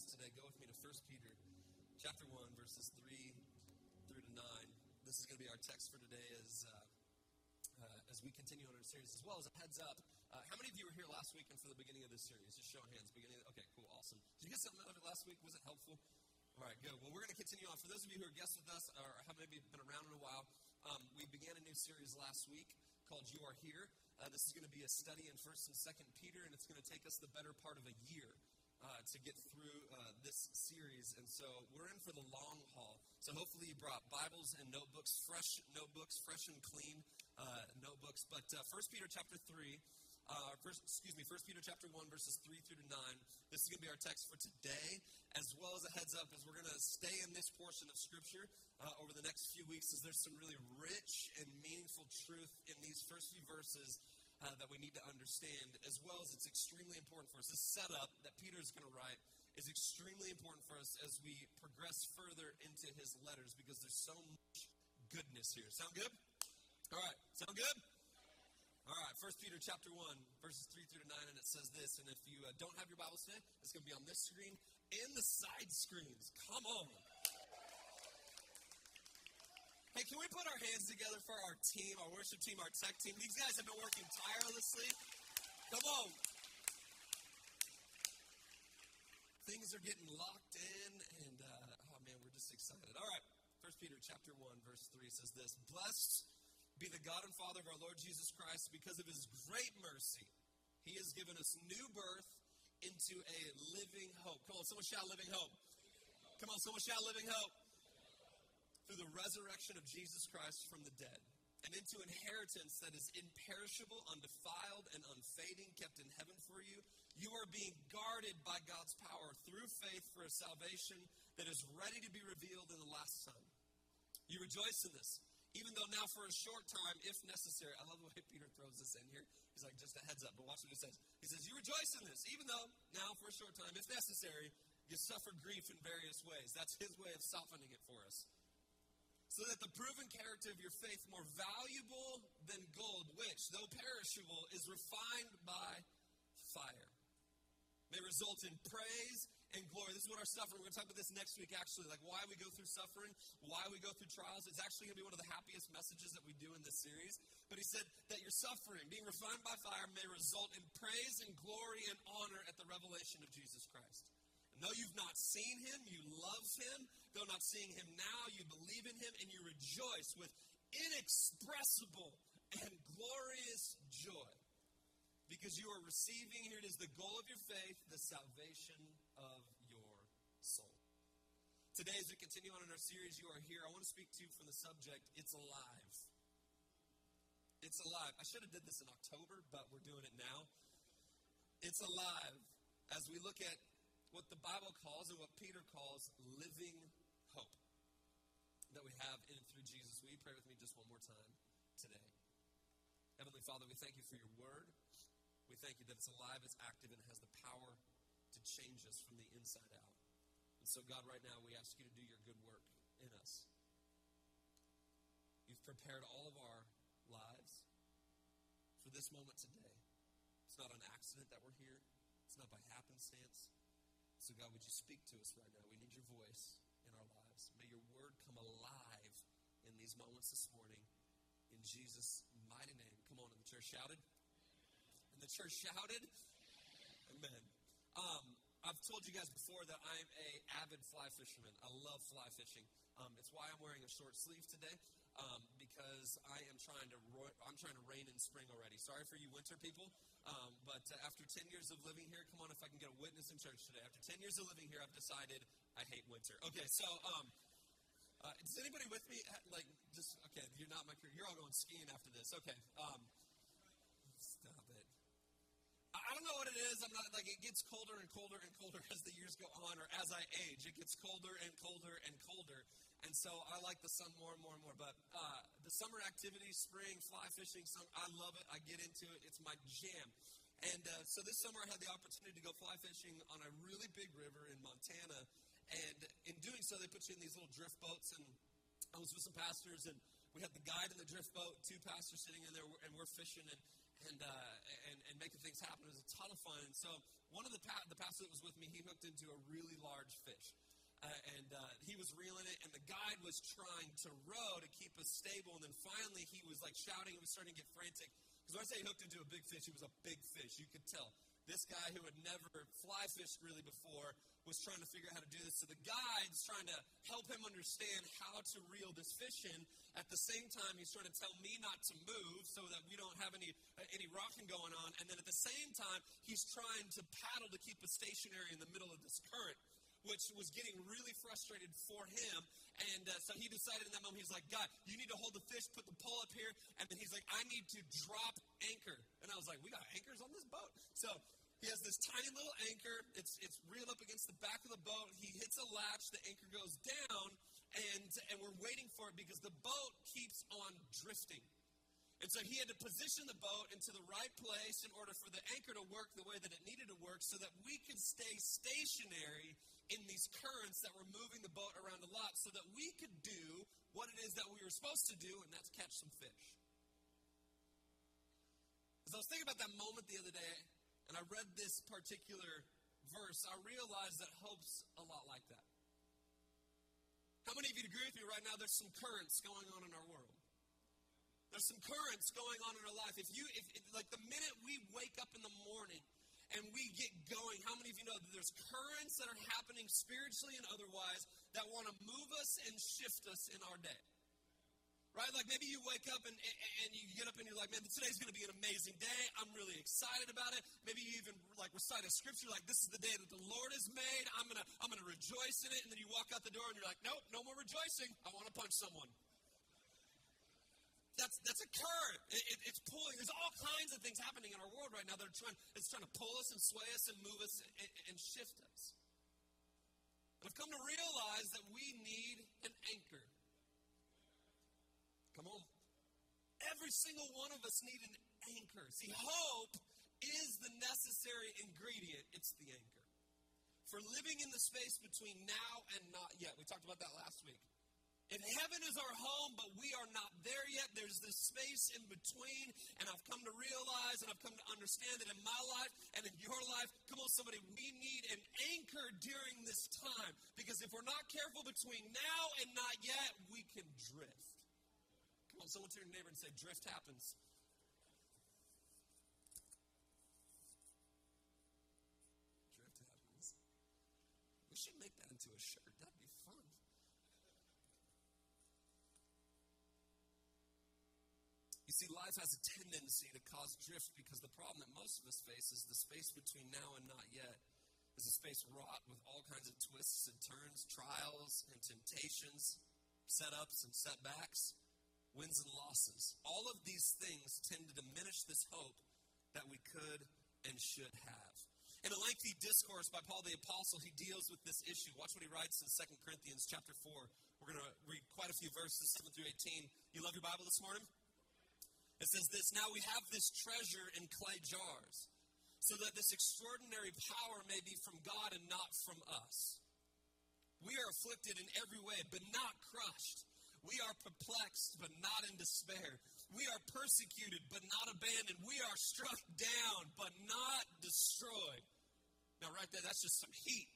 Bibles today, go with me to 1 Peter chapter 1, verses 3 through to 9. This is going to be our text for today as, uh, uh, as we continue on our series. As well as a heads up, uh, how many of you were here last week and for the beginning of this series? Just show of hands. Beginning. Of, okay, cool, awesome. Did you get something out of it last week? Was it helpful? All right, good. Well, we're going to continue on. For those of you who are guests with us or have maybe been around in a while, um, we began a new series last week called You Are Here. Uh, this is going to be a study in 1st and 2nd Peter, and it's going to take us the better part of a year uh, to get through uh, this series. And so we're in for the long haul. So hopefully you brought Bibles and notebooks, fresh notebooks, fresh and clean uh, notebooks. But uh, 1 Peter chapter 3. Uh, first, excuse me, 1 Peter chapter 1, verses 3 through to 9. This is going to be our text for today, as well as a heads up, as we're going to stay in this portion of Scripture uh, over the next few weeks, as there's some really rich and meaningful truth in these first few verses uh, that we need to understand, as well as it's extremely important for us. This setup that Peter is going to write is extremely important for us as we progress further into his letters because there's so much goodness here. Sound good? All right. Sound good? All right. First Peter chapter 1, verses 3 through to 9, and it says this. And if you uh, don't have your Bible today, it's going to be on this screen and the side screens. Come on. Can we put our hands together for our team, our worship team, our tech team? These guys have been working tirelessly. Come on. Things are getting locked in, and uh, oh man, we're just excited. All right, First Peter chapter one, verse three says this: "Blessed be the God and Father of our Lord Jesus Christ, because of His great mercy, He has given us new birth into a living hope." Come on, someone shout, "Living hope!" Come on, someone shout, "Living hope!" Through the resurrection of Jesus Christ from the dead, and into inheritance that is imperishable, undefiled, and unfading, kept in heaven for you. You are being guarded by God's power through faith for a salvation that is ready to be revealed in the last time. You rejoice in this, even though now for a short time, if necessary. I love the way Peter throws this in here. He's like, just a heads up, but watch what he says. He says, You rejoice in this, even though now for a short time, if necessary, you suffer grief in various ways. That's his way of softening it for us so that the proven character of your faith, more valuable than gold, which, though perishable, is refined by fire, may result in praise and glory. This is what our suffering, we're going to talk about this next week actually, like why we go through suffering, why we go through trials. It's actually going to be one of the happiest messages that we do in this series. But he said that your suffering, being refined by fire, may result in praise and glory and honor at the revelation of Jesus Christ. Though you've not seen him, you love him. Though not seeing him now, you believe in him and you rejoice with inexpressible and glorious joy. Because you are receiving, here it is, the goal of your faith, the salvation of your soul. Today, as we continue on in our series, You Are Here, I want to speak to you from the subject, It's Alive. It's alive. I should have did this in October, but we're doing it now. It's alive. As we look at what the Bible calls and what Peter calls living hope that we have in and through Jesus. Will you pray with me just one more time today? Heavenly Father, we thank you for your word. We thank you that it's alive, it's active, and it has the power to change us from the inside out. And so, God, right now, we ask you to do your good work in us. You've prepared all of our lives for this moment today. It's not an accident that we're here, it's not by happenstance. So, God, would you speak to us right now? We need your voice lives. May your word come alive in these moments this morning. In Jesus' mighty name. Come on, and the church shouted. And the church shouted. Amen. Um, I've told you guys before that I'm a avid fly fisherman. I love fly fishing. Um, it's why I'm wearing a short sleeve today um, because I am trying to ro- I'm trying to rein in spring already. Sorry for you winter people, um, but uh, after 10 years of living here, come on, if I can get a witness in church today. After 10 years of living here, I've decided I hate winter. Okay, so um, uh, does anybody with me? Like, just okay, you're not my You're all going skiing after this. Okay. Um, stop it. I don't know what it is. I'm not like it gets colder and colder and colder as the years go on, or as I age, it gets colder and colder and colder. And so I like the sun more and more and more. But uh, the summer activities, spring, fly fishing, I love it. I get into it. It's my jam. And uh, so this summer I had the opportunity to go fly fishing on a really big river in Montana. And in doing so, they put you in these little drift boats. And I was with some pastors, and we had the guide in the drift boat, two pastors sitting in there, and we're fishing and and, uh, and and making things happen. It was a ton of fun. And so one of the, pa- the pastor that was with me, he hooked into a really large fish. Uh, and uh, he was reeling it, and the guide was trying to row to keep us stable. And then finally, he was like shouting and was starting to get frantic. Because when I say he hooked into a big fish, he was a big fish. You could tell. This guy who had never fly fished really before was trying to figure out how to do this. So the guide's trying to help him understand how to reel this fish in. At the same time, he's trying to tell me not to move so that we don't have any uh, any rocking going on. And then at the same time, he's trying to paddle to keep us stationary in the middle of this current which was getting really frustrated for him. And uh, so he decided in that moment, he's like, God, you need to hold the fish, put the pole up here. And then he's like, I need to drop anchor. And I was like, we got anchors on this boat? So he has this tiny little anchor. It's, it's reeled up against the back of the boat. He hits a latch. The anchor goes down. And, and we're waiting for it because the boat keeps on drifting. And so he had to position the boat into the right place in order for the anchor to work the way that it needed to work so that we could stay stationary in these currents that were moving the boat around a lot so that we could do what it is that we were supposed to do, and that's catch some fish. As I was thinking about that moment the other day, and I read this particular verse, I realized that hope's a lot like that. How many of you agree with me right now? There's some currents going on in our world. There's some currents going on in our life. If you, if, if like the minute we wake up in the morning and we get going, how many of you know that there's currents that are happening spiritually and otherwise that want to move us and shift us in our day? Right? Like maybe you wake up and, and and you you're like, man, today's going to be an amazing day. I'm really excited about it. Maybe you even like recite a scripture like, this is the day that the Lord has made. I'm going to I'm going to rejoice in it. And then you walk out the door and you're like, nope, no more rejoicing. I want to punch someone that's that's a curve. It, it, it's pulling. There's all kinds of things happening in our world right now that are trying. It's trying to pull us and sway us and move us and, and shift us. And I've come to realize that we need an anchor. Come on. Every single one of us need an anchor. See, hope is the necessary ingredient. It's the anchor. For living in the space between now and not yet. We talked about that last week. If heaven is our home, but we are not there yet, there's this space in between. And I've come to realize and I've come to understand that in my life and in your life, come on, somebody, we need an anchor during this time. Because if we're not careful between now and not yet, we can drift. On, someone to your neighbor and say, drift happens. Drift happens. We should make that into a shirt. That'd be fun. You see, life has a tendency to cause drift because the problem that most of us face is the space between now and not yet is a space wrought with all kinds of twists and turns, trials and temptations, setups and setbacks, wins and losses. All of these things tend to diminish this hope that we could and should have. In a lengthy discourse by Paul the Apostle, he deals with this issue. Watch what he writes in 2 Corinthians chapter 4. We're going to read quite a few verses, 7 through 18. You love your Bible this morning? It says this Now we have this treasure in clay jars, so that this extraordinary power may be from God and not from us. We are afflicted in every way, but not crushed. We are perplexed, but not in despair. We are persecuted, but not abandoned. We are struck down, but not destroyed. Now, right there, that's just some heat.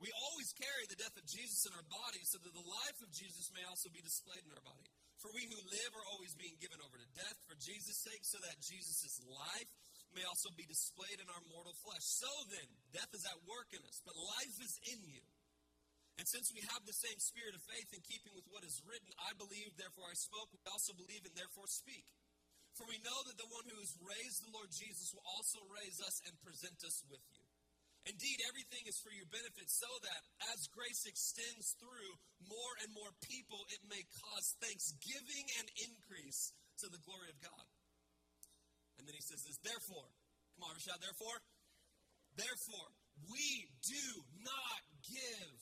We always carry the death of Jesus in our body so that the life of Jesus may also be displayed in our body. For we who live are always being given over to death for Jesus' sake, so that Jesus' life may also be displayed in our mortal flesh. So then, death is at work in us, but life is in you. And since we have the same spirit of faith in keeping with what is written, I believe, therefore I spoke, we also believe and therefore speak. For we know that the one who has raised the Lord Jesus will also raise us and present us with you. Indeed, everything is for your benefit, so that as grace extends through more and more people, it may cause thanksgiving and increase to the glory of God. And then he says this, therefore, come on, shout, therefore, therefore, we do not give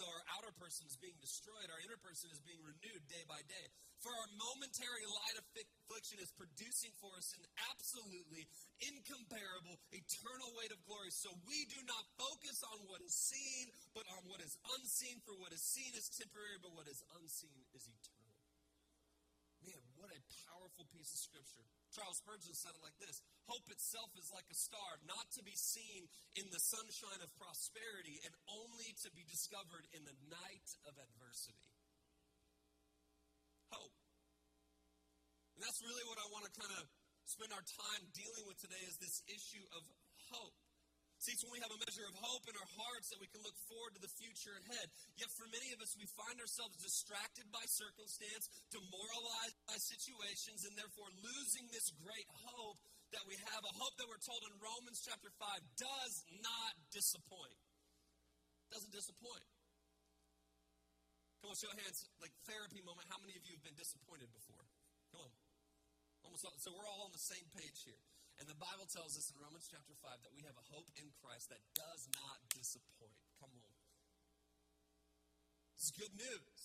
though our outer person is being destroyed, our inner person is being renewed day by day. For our momentary light affliction is producing for us an absolutely incomparable, eternal weight of glory. So we do not focus on what is seen, but on what is unseen. For what is seen is temporary, but what is unseen is eternal. Powerful piece of scripture. Charles Spurgeon said it like this Hope itself is like a star, not to be seen in the sunshine of prosperity and only to be discovered in the night of adversity. Hope. And that's really what I want to kind of spend our time dealing with today is this issue of hope. See, it's when we have a measure of hope in our hearts that we can look forward to the future ahead. Yet for many of us, we find ourselves distracted by circumstance, demoralized by situations, and therefore losing this great hope that we have. A hope that we're told in Romans chapter 5 does not disappoint. Doesn't disappoint. Come on, show hands, like therapy moment. How many of you have been disappointed before? Come on. Almost all, so we're all on the same page here. And the Bible tells us in Romans chapter 5 that we have a hope in Christ that does not disappoint. Come on. It's good news.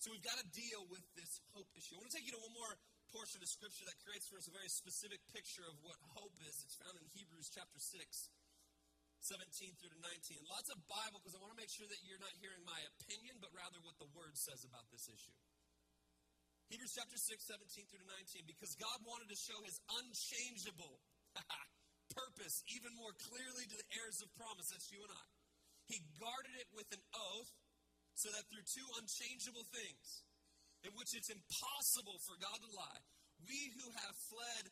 So we've got to deal with this hope issue. I want to take you to one more portion of Scripture that creates for us a very specific picture of what hope is. It's found in Hebrews chapter 6, 17 through to 19. Lots of Bible because I want to make sure that you're not hearing my opinion, but rather what the Word says about this issue. Hebrews chapter 6, 17 through to 19, because God wanted to show his unchangeable purpose even more clearly to the heirs of promise. That's you and I. He guarded it with an oath so that through two unchangeable things, in which it's impossible for God to lie, we who have fled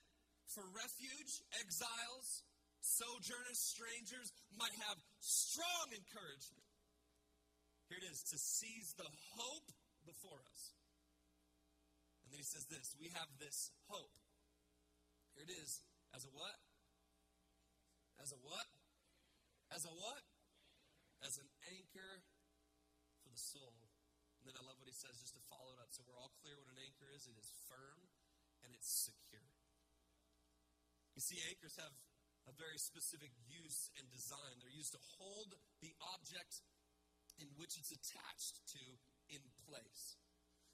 for refuge, exiles, sojourners, strangers, might have strong encouragement. Here it is to seize the hope before us then he says this We have this hope. Here it is. As a what? As a what? As a what? As an anchor for the soul. And then I love what he says just to follow it up so we're all clear what an anchor is. It is firm and it's secure. You see, anchors have a very specific use and design. They're used to hold the object in which it's attached to in place.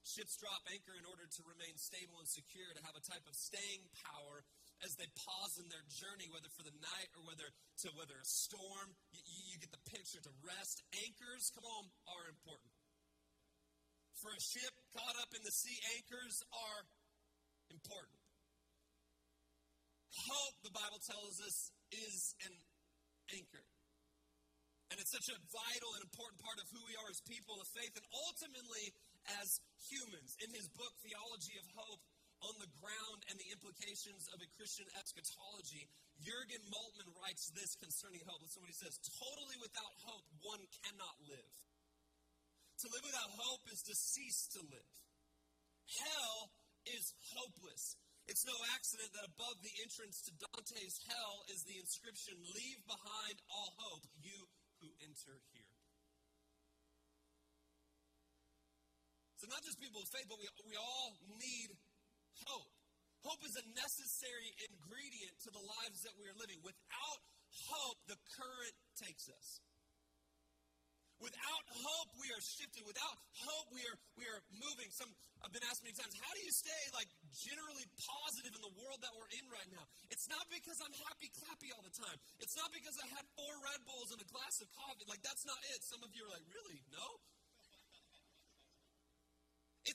Ships drop anchor in order to remain stable and secure, to have a type of staying power as they pause in their journey, whether for the night or whether to weather a storm. You, you get the picture to rest. Anchors, come on, are important. For a ship caught up in the sea, anchors are important. Hope, the Bible tells us, is an anchor. And it's such a vital and important part of who we are as people of faith. And ultimately, as humans. In his book, Theology of Hope, on the ground and the implications of a Christian eschatology, Jurgen Moltmann writes this concerning hope. Listen what he says Totally without hope, one cannot live. To live without hope is to cease to live. Hell is hopeless. It's no accident that above the entrance to Dante's hell is the inscription Leave behind all hope, you who enter here. So, not just people of faith, but we, we all need hope. Hope is a necessary ingredient to the lives that we are living. Without hope, the current takes us. Without hope, we are shifted. Without hope, we are we are moving. Some I've been asked many times, how do you stay like generally positive in the world that we're in right now? It's not because I'm happy clappy all the time. It's not because I had four Red Bulls and a glass of coffee. Like that's not it. Some of you are like, really? No?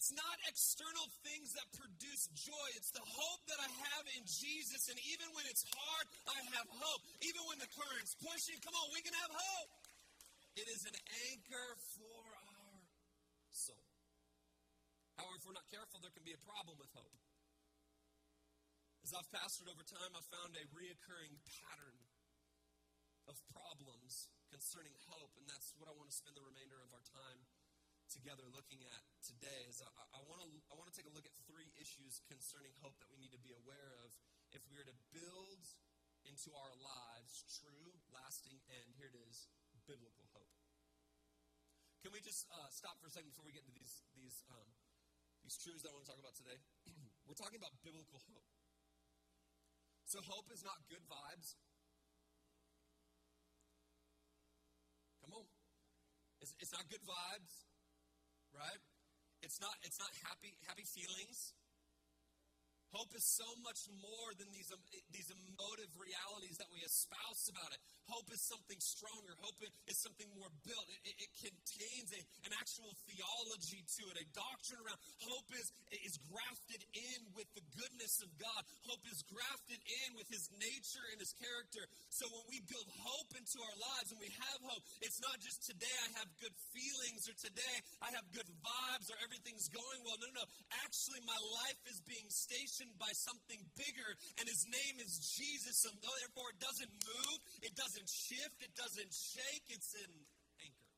It's not external things that produce joy. It's the hope that I have in Jesus. And even when it's hard, I have hope. Even when the current's pushing, come on, we can have hope. It is an anchor for our soul. However, if we're not careful, there can be a problem with hope. As I've pastored over time, I've found a reoccurring pattern of problems concerning hope, and that's what I want to spend the remainder of our time together looking at today is I, want to I want to take a look at three issues concerning hope that we need to be aware of if we are to build into our lives true, lasting, and here it is, biblical hope. Can we just uh, stop for a second before we get into these these um, these truths that I want to talk about today? We're talking about biblical hope. So hope is not good vibes. Come on. It's, it's not good vibes right? It's not, it's not happy, happy feelings. Hope is so much more than these, um, these emotive realities that we espouse about it. Hope is something stronger. Hope is something more built. It, it, it contains a, an actual theology to it, a doctrine around. Hope is, is grafted in with the goodness of God. Hope is grafted in with His nature and His character. So when we build hope into our lives and we have hope, it's not just today I have good feelings or today I have good vibes or everything's going well. No, no, no. Actually, my life is being stationed by something bigger, and his name is Jesus. And therefore, it doesn't move, it doesn't shift, it doesn't shake. It's an anchor.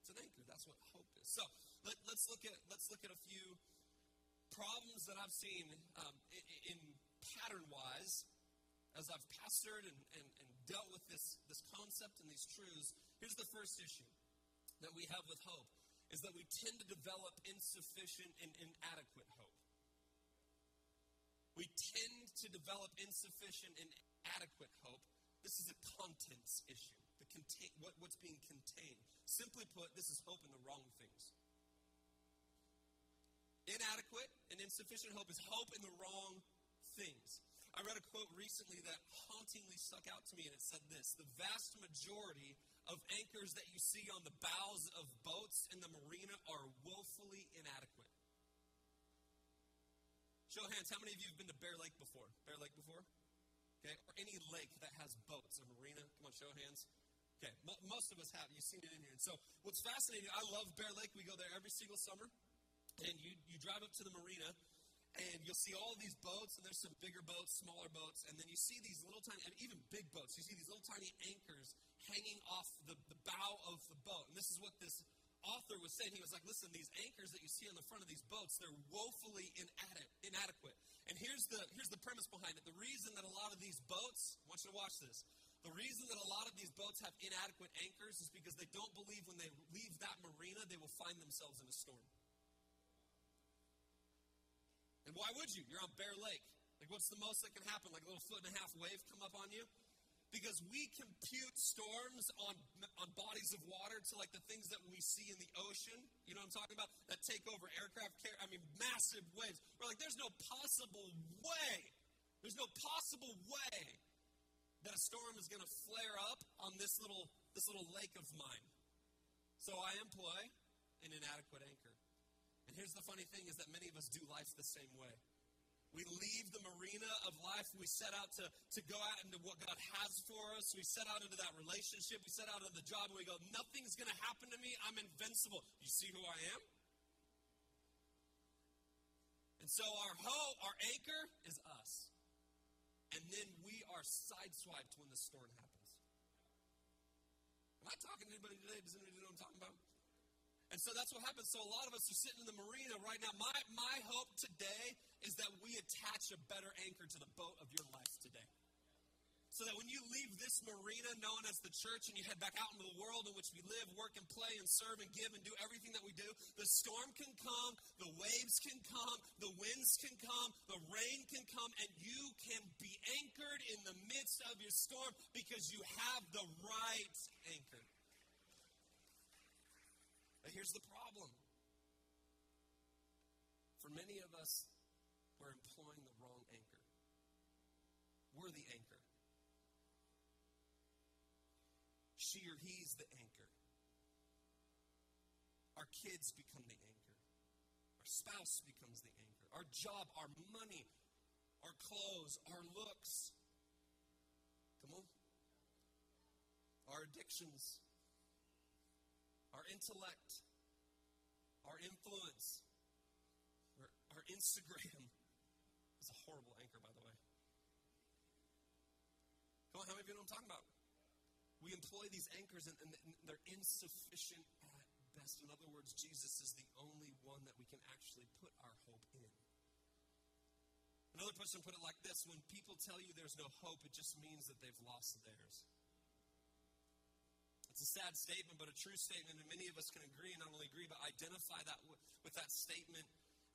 It's an anchor. That's what hope is. So let, us look at let's look at a few problems that I've seen um, in, in pattern wise as I've pastored and, and, and dealt with this, this concept and these truths. Here's the first issue that we have with hope is that we tend to develop insufficient and inadequate hope. We tend to develop insufficient and adequate hope. This is a contents issue. The contain, what, what's being contained. Simply put, this is hope in the wrong things. Inadequate and insufficient hope is hope in the wrong things. I read a quote recently that hauntingly stuck out to me, and it said this The vast majority of anchors that you see on the bows of boats in the marina are woefully inadequate. Show of hands, how many of you have been to Bear Lake before? Bear Lake before? Okay, or any lake that has boats, a marina? Come on, show of hands. Okay, mo- most of us have. You've seen it in here. And so, what's fascinating, I love Bear Lake. We go there every single summer. And you, you drive up to the marina, and you'll see all these boats, and there's some bigger boats, smaller boats, and then you see these little tiny, and even big boats. You see these little tiny anchors hanging off the, the bow of the boat. And this is what this author was saying. He was like, listen, these anchors that you see on the front of these boats, they're woefully inadequate. And here's the, here's the premise behind it. The reason that a lot of these boats, I want you to watch this. The reason that a lot of these boats have inadequate anchors is because they don't believe when they leave that marina, they will find themselves in a storm. And why would you? You're on Bear Lake. Like, what's the most that can happen? Like a little foot and a half wave come up on you? Because we compute storms on, on bodies of water to like the things that we see in the ocean. You know what I'm talking about? That take over aircraft carrier. I mean, massive waves. We're like, there's no possible way. There's no possible way that a storm is going to flare up on this little this little lake of mine. So I employ an inadequate anchor. And here's the funny thing is that many of us do life the same way. We leave the marina of life. We set out to, to go out into what God has for us. We set out into that relationship. We set out into the job and we go, nothing's going to happen to me. I'm invincible. You see who I am? And so our hope, our anchor is us. And then we are sideswiped when the storm happens. Am I talking to anybody today? Does anybody know what I'm talking about? And so that's what happens. So a lot of us are sitting in the marina right now. My, my hope today is that we attach a better anchor to the boat of your life today. So that when you leave this marina known as the church and you head back out into the world in which we live, work and play and serve and give and do everything that we do, the storm can come, the waves can come, the winds can come, the rain can come, and you can be anchored in the midst of your storm because you have the right anchor. But here's the problem. For many of us, we're employing the wrong anchor. We're the anchor. She or he's the anchor. Our kids become the anchor. Our spouse becomes the anchor. Our job, our money, our clothes, our looks. Come on. Our addictions, our intellect, our influence, our, our Instagram is a horrible anchor, by the way. Come on, how many of you know what I'm talking about? We employ these anchors and, and they're insufficient at best. In other words, Jesus is the only one that we can actually put our hope in. Another person put it like this when people tell you there's no hope, it just means that they've lost theirs. It's a sad statement, but a true statement, and many of us can agree, and not only agree, but identify that w- with that statement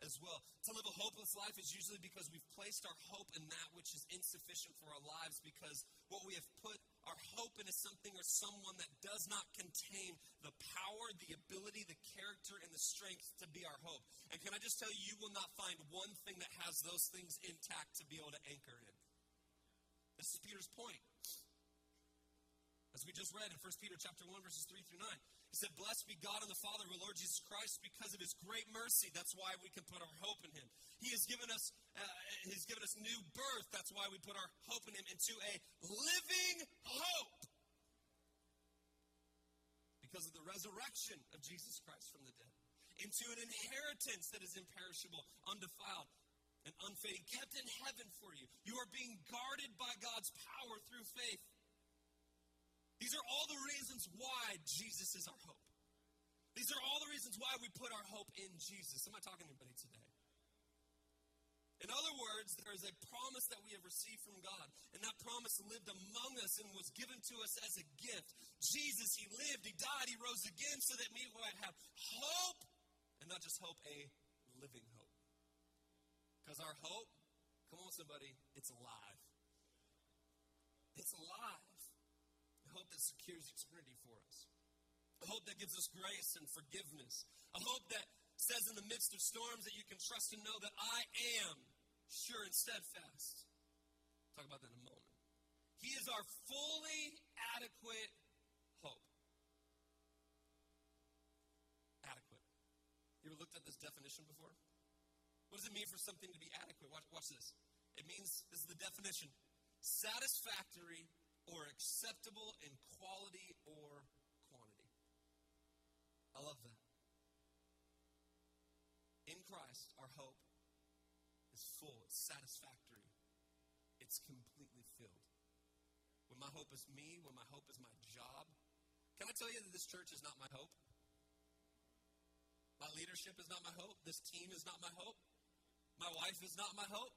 as well. To live a hopeless life is usually because we've placed our hope in that which is insufficient for our lives because what we have put our hope in is something or someone that does not contain the power, the ability, the character, and the strength to be our hope. And can I just tell you, you will not find one thing that has those things intact to be able to anchor in. This is Peter's point. As we just read in 1 Peter chapter 1, verses 3 through 9. He said, Blessed be God and the Father of our Lord Jesus Christ because of his great mercy. That's why we can put our hope in him. He has given us, uh, he's given us new birth. That's why we put our hope in him into a living hope. Because of the resurrection of Jesus Christ from the dead. Into an inheritance that is imperishable, undefiled, and unfading, kept in heaven for you. You are being guarded by God's power through faith these are all the reasons why Jesus is our hope. These are all the reasons why we put our hope in Jesus. Am I talking to anybody today? In other words, there is a promise that we have received from God, and that promise lived among us and was given to us as a gift. Jesus, He lived, He died, He rose again so that we might have hope, and not just hope, a living hope. Because our hope, come on, somebody, it's alive. It's alive hope that secures eternity for us. A hope that gives us grace and forgiveness. A hope that says in the midst of storms that you can trust and know that I am sure and steadfast. Talk about that in a moment. He is our fully adequate hope. Adequate. You ever looked at this definition before? What does it mean for something to be adequate? Watch, watch this. It means, this is the definition satisfactory or acceptable in quality or quantity. I love that. In Christ, our hope is full, it's satisfactory, it's completely filled. When my hope is me, when my hope is my job, can I tell you that this church is not my hope? My leadership is not my hope. This team is not my hope. My wife is not my hope.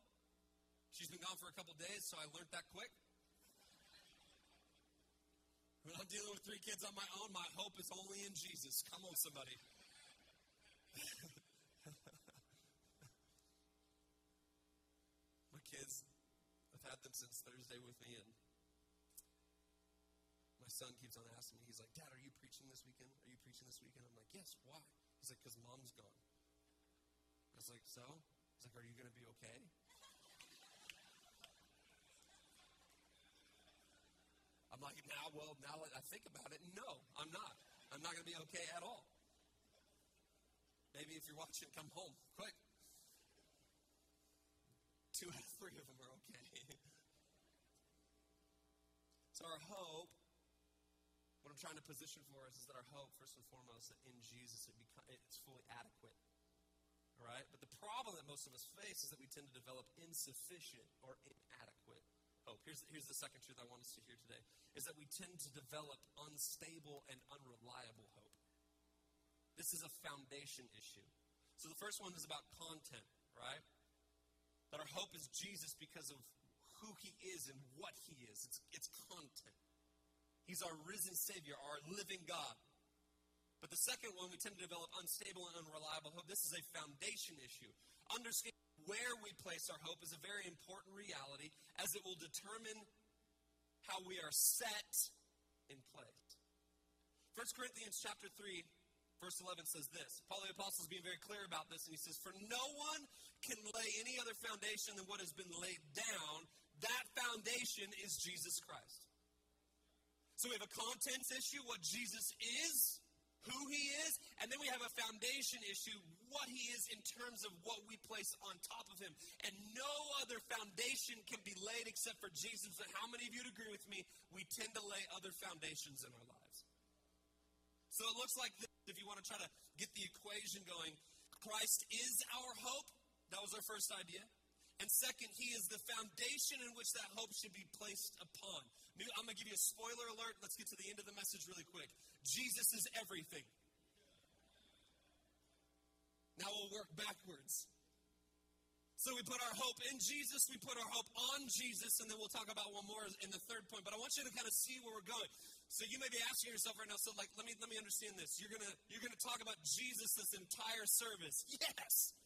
She's been gone for a couple days, so I learned that quick. When I'm dealing with three kids on my own, my hope is only in Jesus. Come on, somebody. my kids, I've had them since Thursday with me, and my son keeps on asking me, he's like, Dad, are you preaching this weekend? Are you preaching this weekend? I'm like, Yes, why? He's like, Because mom's gone. I was like, So? He's like, Are you going to be okay? I'm like, now, well, now that I think about it, no, I'm not. I'm not going to be okay at all. Maybe if you're watching, come home quick. Two out of three of them are okay. so, our hope, what I'm trying to position for us is that our hope, first and foremost, that in Jesus it becomes, it's fully adequate. All right? But the problem that most of us face is that we tend to develop insufficient or inadequate hope. Here's, here's the second truth I want us to hear today is that we tend to develop unstable and unreliable hope. This is a foundation issue. So the first one is about content, right? That our hope is Jesus because of who he is and what he is. It's, it's content. He's our risen Savior, our living God. But the second one, we tend to develop unstable and unreliable hope. This is a foundation issue. Understand where we place our hope is a very important reality as it will determine how we are set in place. 1 Corinthians chapter 3 verse 11 says this. Paul the apostle is being very clear about this and he says for no one can lay any other foundation than what has been laid down. That foundation is Jesus Christ. So we have a contents issue what Jesus is who he is, and then we have a foundation issue, what he is in terms of what we place on top of him. And no other foundation can be laid except for Jesus. And how many of you would agree with me? We tend to lay other foundations in our lives. So it looks like this, if you want to try to get the equation going, Christ is our hope. That was our first idea. And second, he is the foundation in which that hope should be placed upon. I'm going to give you a spoiler alert. Let's get to the end of the message really quick. Jesus is everything. Now we'll work backwards. So we put our hope in Jesus, we put our hope on Jesus, and then we'll talk about one more in the third point. But I want you to kind of see where we're going. So you may be asking yourself right now, so like let me let me understand this. You're gonna you're gonna talk about Jesus this entire service. Yes.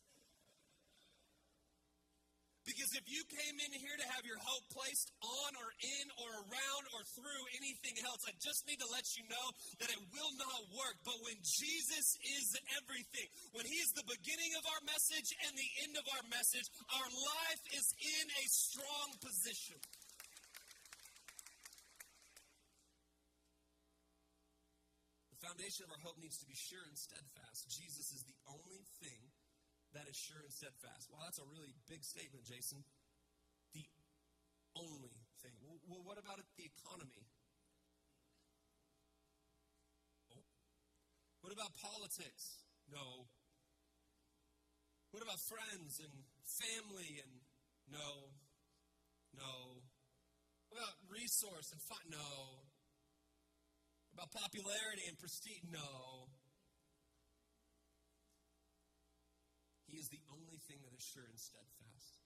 Because if you came in here to have your hope placed on or in or around or through anything else, I just need to let you know that it will not work. But when Jesus is everything, when He is the beginning of our message and the end of our message, our life is in a strong position. The foundation of our hope needs to be sure and steadfast. Jesus is the only thing that is sure and steadfast. Well, that's a really big statement, Jason. The only thing. Well, what about the economy? Oh. What about politics? No. What about friends and family and no? No. What about resource and fun? No. About popularity and prestige? No. Is the only thing that is sure and steadfast.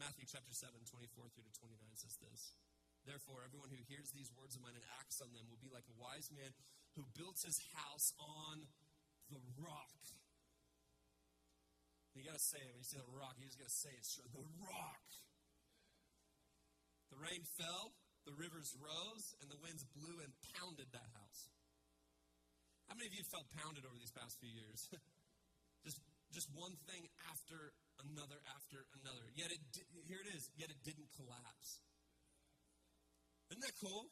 Matthew chapter 7, 24 through to 29 says this. Therefore, everyone who hears these words of mine and acts on them will be like a wise man who built his house on the rock. You gotta say it when you say the rock, you just gotta say it straight. The rock. The rain fell, the rivers rose, and the winds blew and pounded that house. How many of you felt pounded over these past few years? just one thing after another after another. Yet it here it is. Yet it didn't collapse. Isn't that cool?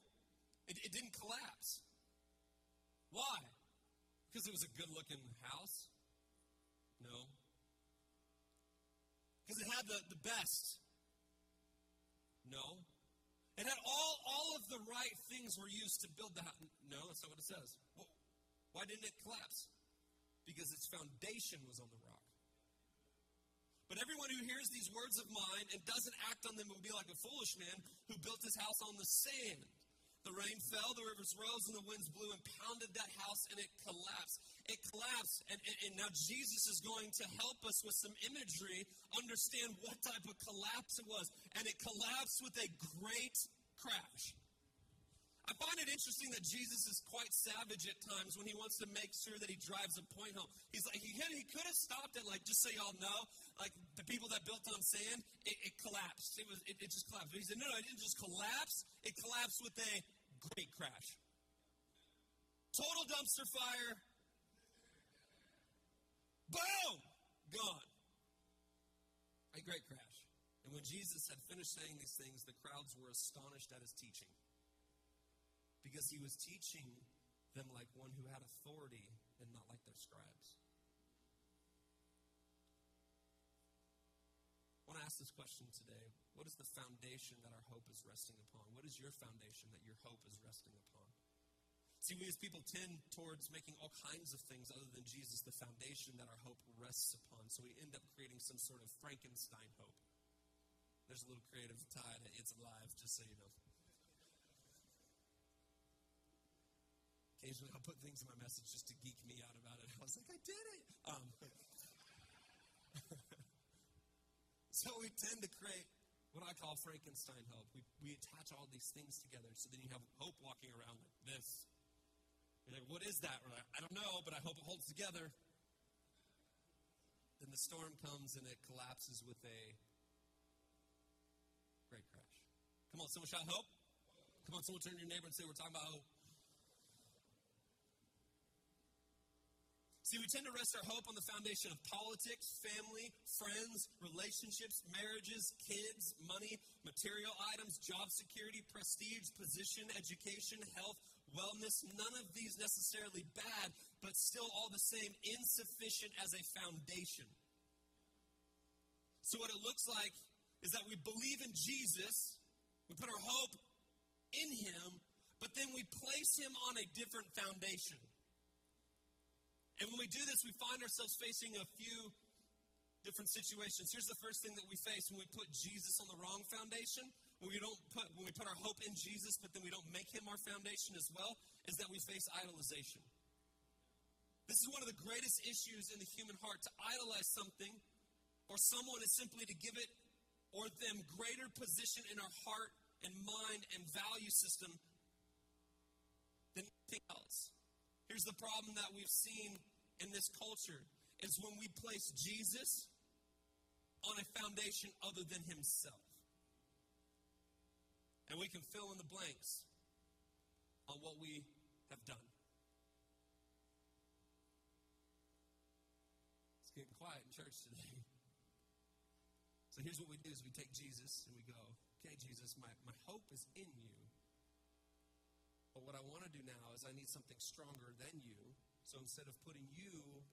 It, it didn't collapse. Why? Because it was a good looking house? No. Because it had the, the best? No. It had all, all of the right things were used to build the house. No, that's not what it says. Well, why didn't it collapse? Because its foundation was on the. But everyone who hears these words of mine and doesn't act on them will be like a foolish man who built his house on the sand. The rain fell, the rivers rose, and the winds blew and pounded that house, and it collapsed. It collapsed. And, and, and, now Jesus is going to help us with some imagery understand what type of collapse it was. And it collapsed with a great crash. I find it interesting that Jesus is quite savage at times when he wants to make sure that he drives a point home. He's like, he could, he could have stopped it, like, just so y'all know, like the people that built on sand, it, it collapsed. It, was, it, it just collapsed. But he said, no, no, it didn't just collapse. It collapsed with a great crash. Total dumpster fire. Boom! Gone. A great crash. And when Jesus had finished saying these things, the crowds were astonished at his teaching because he was teaching them like one who had authority and not like their scribes. I want to ask this question today. What is the foundation that our hope is resting upon? What is your foundation that your hope is resting upon? See, we as people tend towards making all kinds of things other than Jesus the foundation that our hope rests upon. So we end up creating some sort of Frankenstein hope. There's a little creative tie to It's Alive, just so you know. Occasionally, I'll put things in my message just to geek me out about it. I was like, I did it. Um, so we tend to create what I call Frankenstein hope. We, we attach all these things together so then you have hope walking around like this. You're like, what is that? We're Like, I don't know, but I hope it holds together. Then the storm comes and it collapses with a great crash. Come on, someone shout hope. Come on, someone turn to your neighbor and say, We're talking about hope. See, we tend to rest our hope on the foundation of politics, family, friends, relationships, marriages, kids, money, material items, job security, prestige, position, education, health, wellness. None of these necessarily bad, but still all the same insufficient as a foundation. So, what it looks like is that we believe in Jesus, we put our hope in Him, but then we place Him on a different foundation. And when we do this, we find ourselves facing a few different situations. Here's the first thing that we face when we put Jesus on the wrong foundation. When we don't put when we put our hope in Jesus, but then we don't make him our foundation as well, is that we face idolization. This is one of the greatest issues in the human heart. To idolize something or someone is simply to give it or them greater position in our heart and mind and value system than anything else. Here's the problem that we've seen in this culture is when we place Jesus on a foundation other than himself. And we can fill in the blanks on what we have done. It's getting quiet in church today. So here's what we do is we take Jesus and we go, okay, Jesus, my, my hope is in you. But what I want to do now is I need something stronger than you. So instead of putting you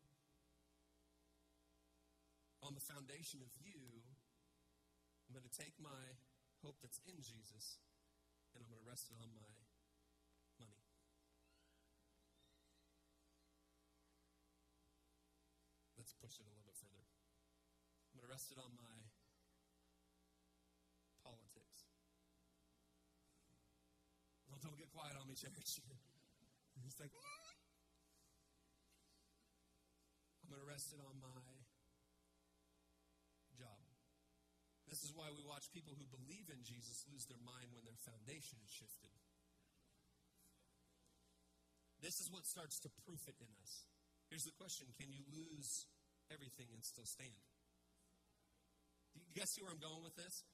on the foundation of you, I'm going to take my hope that's in Jesus and I'm going to rest it on my money. Let's push it a little bit further. I'm going to rest it on my politics. Well, don't get quiet on me, church. He's like, I'm going to rest it on my job. This is why we watch people who believe in Jesus lose their mind when their foundation is shifted. This is what starts to proof it in us. Here's the question Can you lose everything and still stand? Do you guess see where I'm going with this?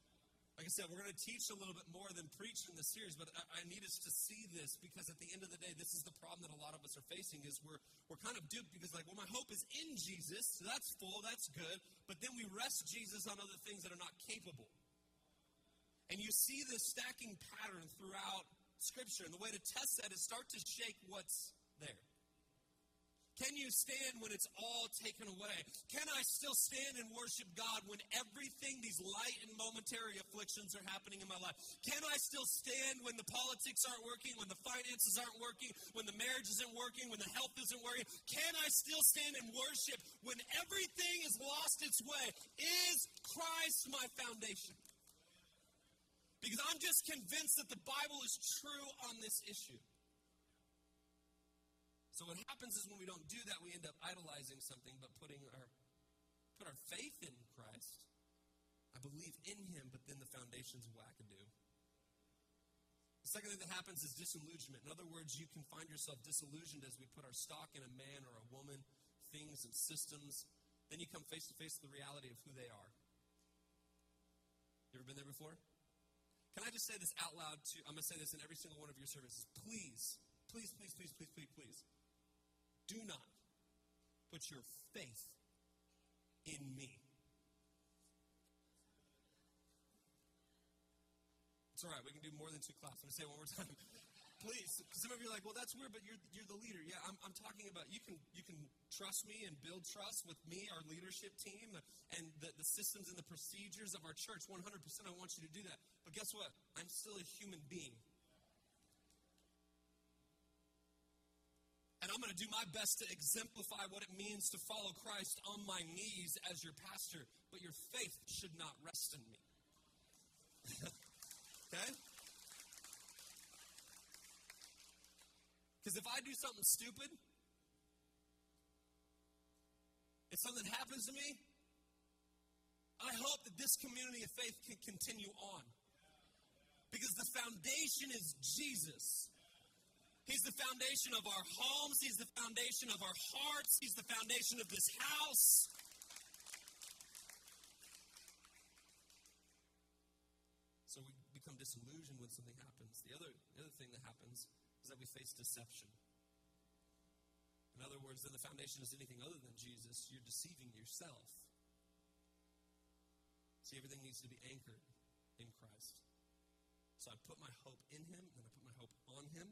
Like I said, we're going to teach a little bit more than preach in the series, but I, I, need us to see this because at the end of the day, this is the problem that a lot of us are facing is we're, we're kind of duped because like, well, my hope is in Jesus, so that's full, that's good, but then we rest Jesus on other things that are not capable. And you see this stacking pattern throughout Scripture, and the way to test that is start to shake what's there. Can you stand when it's all taken away? Can I still stand and worship God when everything, these light and momentary afflictions are happening in my life? Can I still stand when the politics aren't working, when the finances aren't working, when the marriage isn't working, when the health isn't working? Can I still stand and worship when everything has lost its way? Is Christ my foundation? Because I'm just convinced that the Bible is true on this issue. So what happens is when we don't do that, we end up idolizing something, but putting our put our faith in Christ. I believe in Him, but then the foundation's wackadoo. The second thing that happens is disillusionment. In other words, you can find yourself disillusioned as we put our stock in a man or a woman, things and systems. Then you come face to face with the reality of who they are. You ever been there before? Can I just say this out loud to I'm going to say this in every single one of your services. Please, please, please, please, please, please, please do not put your faith in me. It's all right. We can do more than two classes. I'm going to say it one more time. Please, some of you are like, well, that's weird, but you're, you're the leader. Yeah, I'm, I'm talking about you can you can trust me and build trust with me, our leadership team, and the, the systems and the procedures of our church. 100%, I want you to do that. But guess what? I'm still a human being. I'm going to do my best to exemplify what it means to follow Christ on my knees as your pastor, but your faith should not rest in me. okay? Because if I do something stupid, if something happens to me, I hope that this community of faith can continue on. Because the foundation is Jesus. He's the foundation of our homes. He's the foundation of our hearts. He's the foundation of this house. So we become disillusioned when something happens. The other, the other thing that happens is that we face deception. In other words, then the foundation is anything other than Jesus, you're deceiving yourself. See, everything needs to be anchored in Christ. So I put my hope in Him, then I put my hope on Him,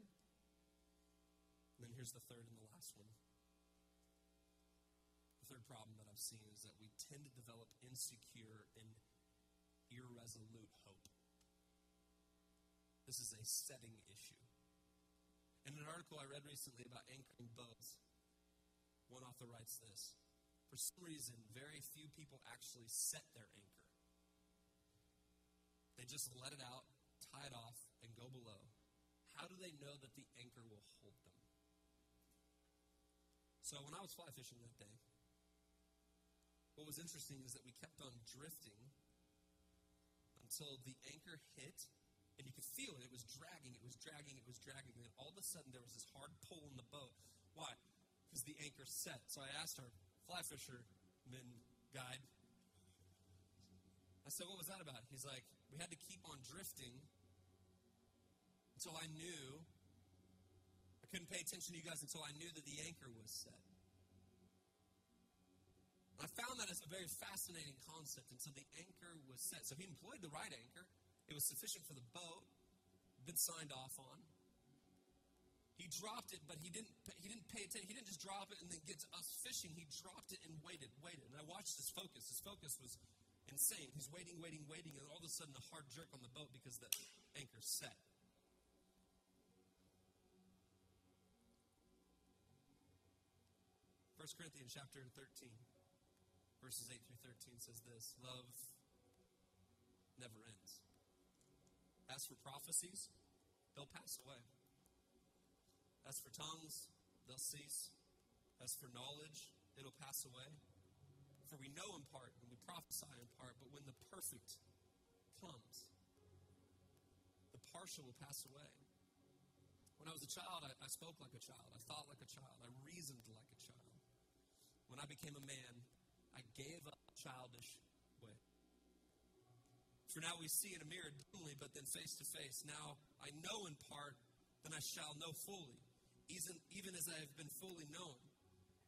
then here's the third and the last one. The third problem that I've seen is that we tend to develop insecure and irresolute hope. This is a setting issue. In an article I read recently about anchoring boats, one author writes this For some reason, very few people actually set their anchor. They just let it out, tie it off, and go below. How do they know that the anchor will hold them? So when I was fly fishing that day, what was interesting is that we kept on drifting until the anchor hit, and you could feel it. It was dragging, it was dragging, it was dragging. And then all of a sudden, there was this hard pull in the boat. Why? Because the anchor set. So I asked our fly fisherman guide, I said, What was that about? He's like, We had to keep on drifting until I knew. Couldn't pay attention to you guys until I knew that the anchor was set. I found that as a very fascinating concept until the anchor was set. So he employed the right anchor. It was sufficient for the boat, been signed off on. He dropped it, but he didn't. He didn't pay attention. He didn't just drop it and then get to us fishing. He dropped it and waited, waited. And I watched his focus. His focus was insane. He's waiting, waiting, waiting, and all of a sudden a hard jerk on the boat because the anchor's set. 1 Corinthians chapter 13, verses 8 through 13 says this Love never ends. As for prophecies, they'll pass away. As for tongues, they'll cease. As for knowledge, it'll pass away. For we know in part and we prophesy in part, but when the perfect comes, the partial will pass away. When I was a child, I, I spoke like a child. I thought like a child. I reasoned like a child. When I became a man, I gave up childish way. For now we see in a mirror dimly, but then face to face. Now I know in part, then I shall know fully, even, even as I have been fully known.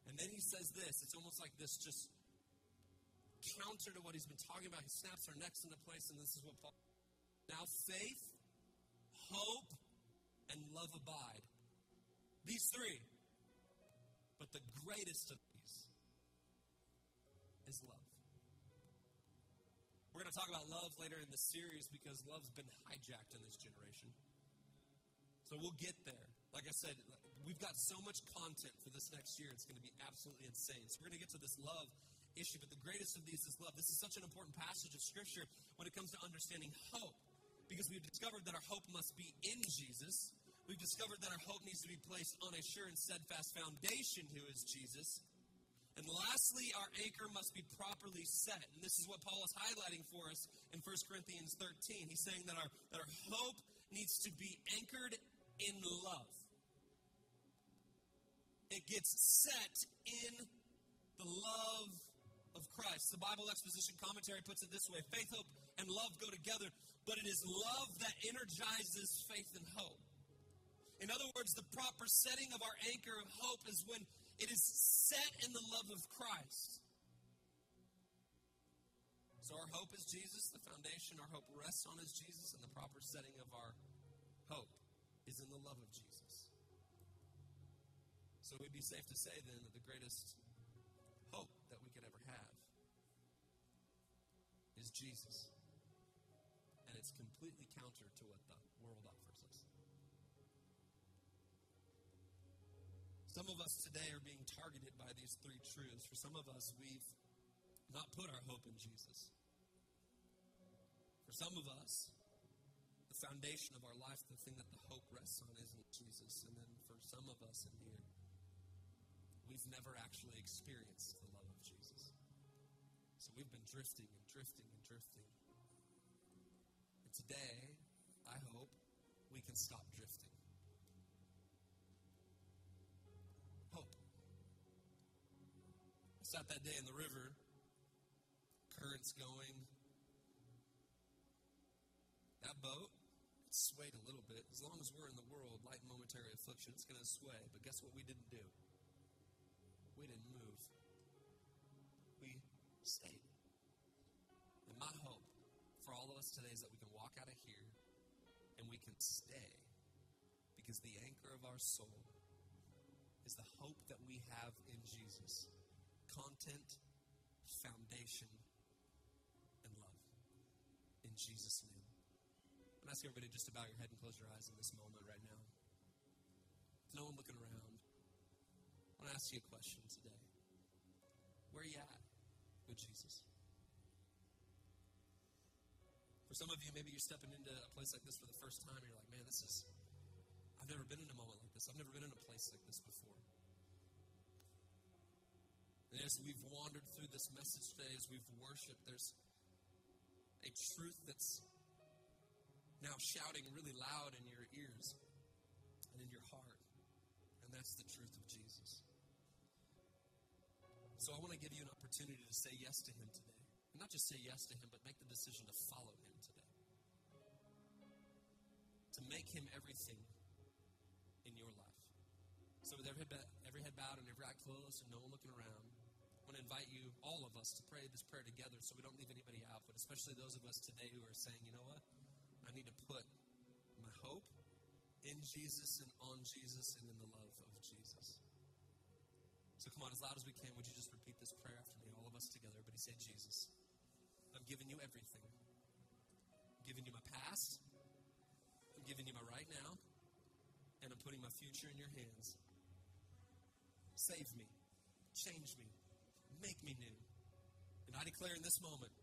And then he says this it's almost like this just counter to what he's been talking about. He snaps our necks into place, and this is what Paul. Now faith, hope, and love abide. These three. But the greatest of is love. We're going to talk about love later in the series because love's been hijacked in this generation. So we'll get there. Like I said, we've got so much content for this next year, it's going to be absolutely insane. So we're going to get to this love issue, but the greatest of these is love. This is such an important passage of Scripture when it comes to understanding hope because we've discovered that our hope must be in Jesus. We've discovered that our hope needs to be placed on a sure and steadfast foundation, who is Jesus. And lastly, our anchor must be properly set. And this is what Paul is highlighting for us in 1 Corinthians 13. He's saying that our, that our hope needs to be anchored in love. It gets set in the love of Christ. The Bible Exposition Commentary puts it this way faith, hope, and love go together, but it is love that energizes faith and hope. In other words, the proper setting of our anchor of hope is when it is set in the love of Christ. So our hope is Jesus, the foundation our hope rests on is Jesus, and the proper setting of our hope is in the love of Jesus. So we'd be safe to say then that the greatest hope that we could ever have is Jesus. And it's completely counter to what the world offers us. Some of us today are being targeted by these three truths. For some of us, we've not put our hope in Jesus. For some of us, the foundation of our life, the thing that the hope rests on, isn't Jesus. And then for some of us in here, we've never actually experienced the love of Jesus. So we've been drifting and drifting and drifting. And today, I hope we can stop drifting. Sat that day in the river, currents going. That boat, it swayed a little bit. As long as we're in the world, light momentary affliction, it's going to sway. But guess what we didn't do? We didn't move. We stayed. And my hope for all of us today is that we can walk out of here and we can stay because the anchor of our soul is the hope that we have in Jesus content, foundation, and love. In Jesus' name. I'm asking everybody just to bow your head and close your eyes in this moment right now. No one looking around, I want to ask you a question today. Where are you at with Jesus? For some of you, maybe you're stepping into a place like this for the first time and you're like, man, this is, I've never been in a moment like this. I've never been in a place like this before. And as we've wandered through this message today, as we've worshiped, there's a truth that's now shouting really loud in your ears and in your heart. And that's the truth of Jesus. So I want to give you an opportunity to say yes to Him today. And not just say yes to Him, but make the decision to follow Him today. To make Him everything in your life. So, with every head, every head bowed and every eye closed and no one looking around, want to invite you, all of us, to pray this prayer together so we don't leave anybody out, but especially those of us today who are saying, you know what? I need to put my hope in Jesus and on Jesus and in the love of Jesus. So come on, as loud as we can, would you just repeat this prayer after me, all of us together? Everybody say, Jesus, I'm giving you everything. I'm giving you my past. I'm giving you my right now. And I'm putting my future in your hands. Save me. Change me. Make me new. And I declare in this moment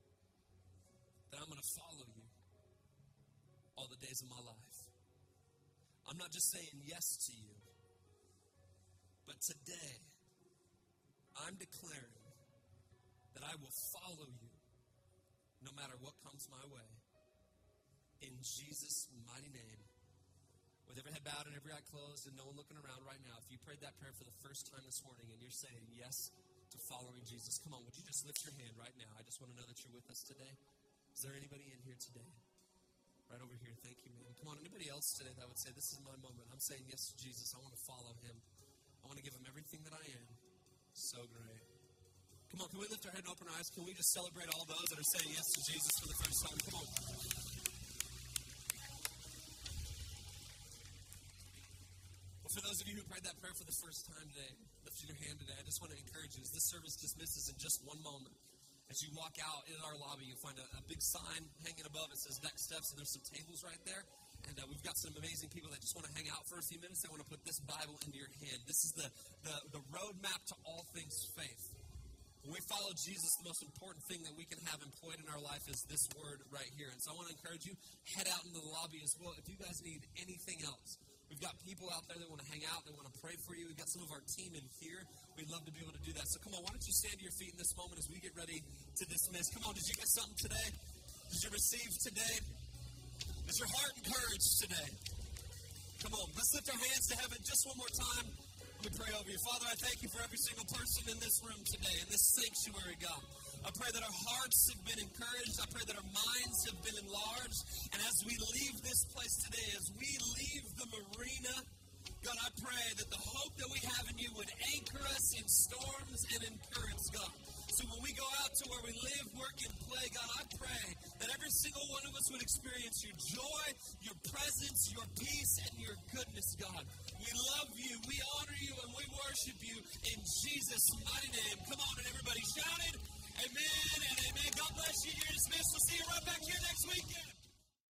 that I'm going to follow you all the days of my life. I'm not just saying yes to you, but today I'm declaring that I will follow you no matter what comes my way. In Jesus' mighty name. With every head bowed and every eye closed and no one looking around right now, if you prayed that prayer for the first time this morning and you're saying yes following Jesus, come on, would you just lift your hand right now? I just want to know that you're with us today. Is there anybody in here today? Right over here. Thank you, man. Come on, anybody else today that would say, This is my moment. I'm saying yes to Jesus. I want to follow him. I want to give him everything that I am. So great. Come on, can we lift our head and open our eyes? Can we just celebrate all those that are saying yes to Jesus for the first time? Come on. Well, for those of you who prayed that prayer for the first time today, lifting your hand today, I just want to encourage you as this service dismisses in just one moment. As you walk out in our lobby, you'll find a, a big sign hanging above. It says Next Steps, and there's some tables right there. And uh, we've got some amazing people that just want to hang out for a few minutes. They want to put this Bible into your hand. This is the, the, the roadmap to all things faith. When we follow Jesus, the most important thing that we can have employed in our life is this word right here. And so I want to encourage you, head out into the lobby as well. If you guys need anything else, We've got people out there that want to hang out, they want to pray for you. We've got some of our team in here. We'd love to be able to do that. So come on, why don't you stand to your feet in this moment as we get ready to dismiss? Come on, did you get something today? Did you receive today? Is your heart encouraged today? Come on, let's lift our hands to heaven just one more time. Let me pray over you. Father, I thank you for every single person in this room today, in this sanctuary, God. I pray that our hearts have been encouraged. I pray that our minds have been enlarged. And as we leave this place today, as we leave the marina, God, I pray that the hope that we have in you would anchor us in storms and in currents, God. So when we go out to where we live, work, and play, God, I pray that every single one of us would experience your joy, your presence, your peace, and your goodness, God. We love you, we honor you, and we worship you in Jesus' mighty name. Come on, and everybody shouted. Amen and amen. God bless you. You're dismissed. We'll see you right back here next weekend.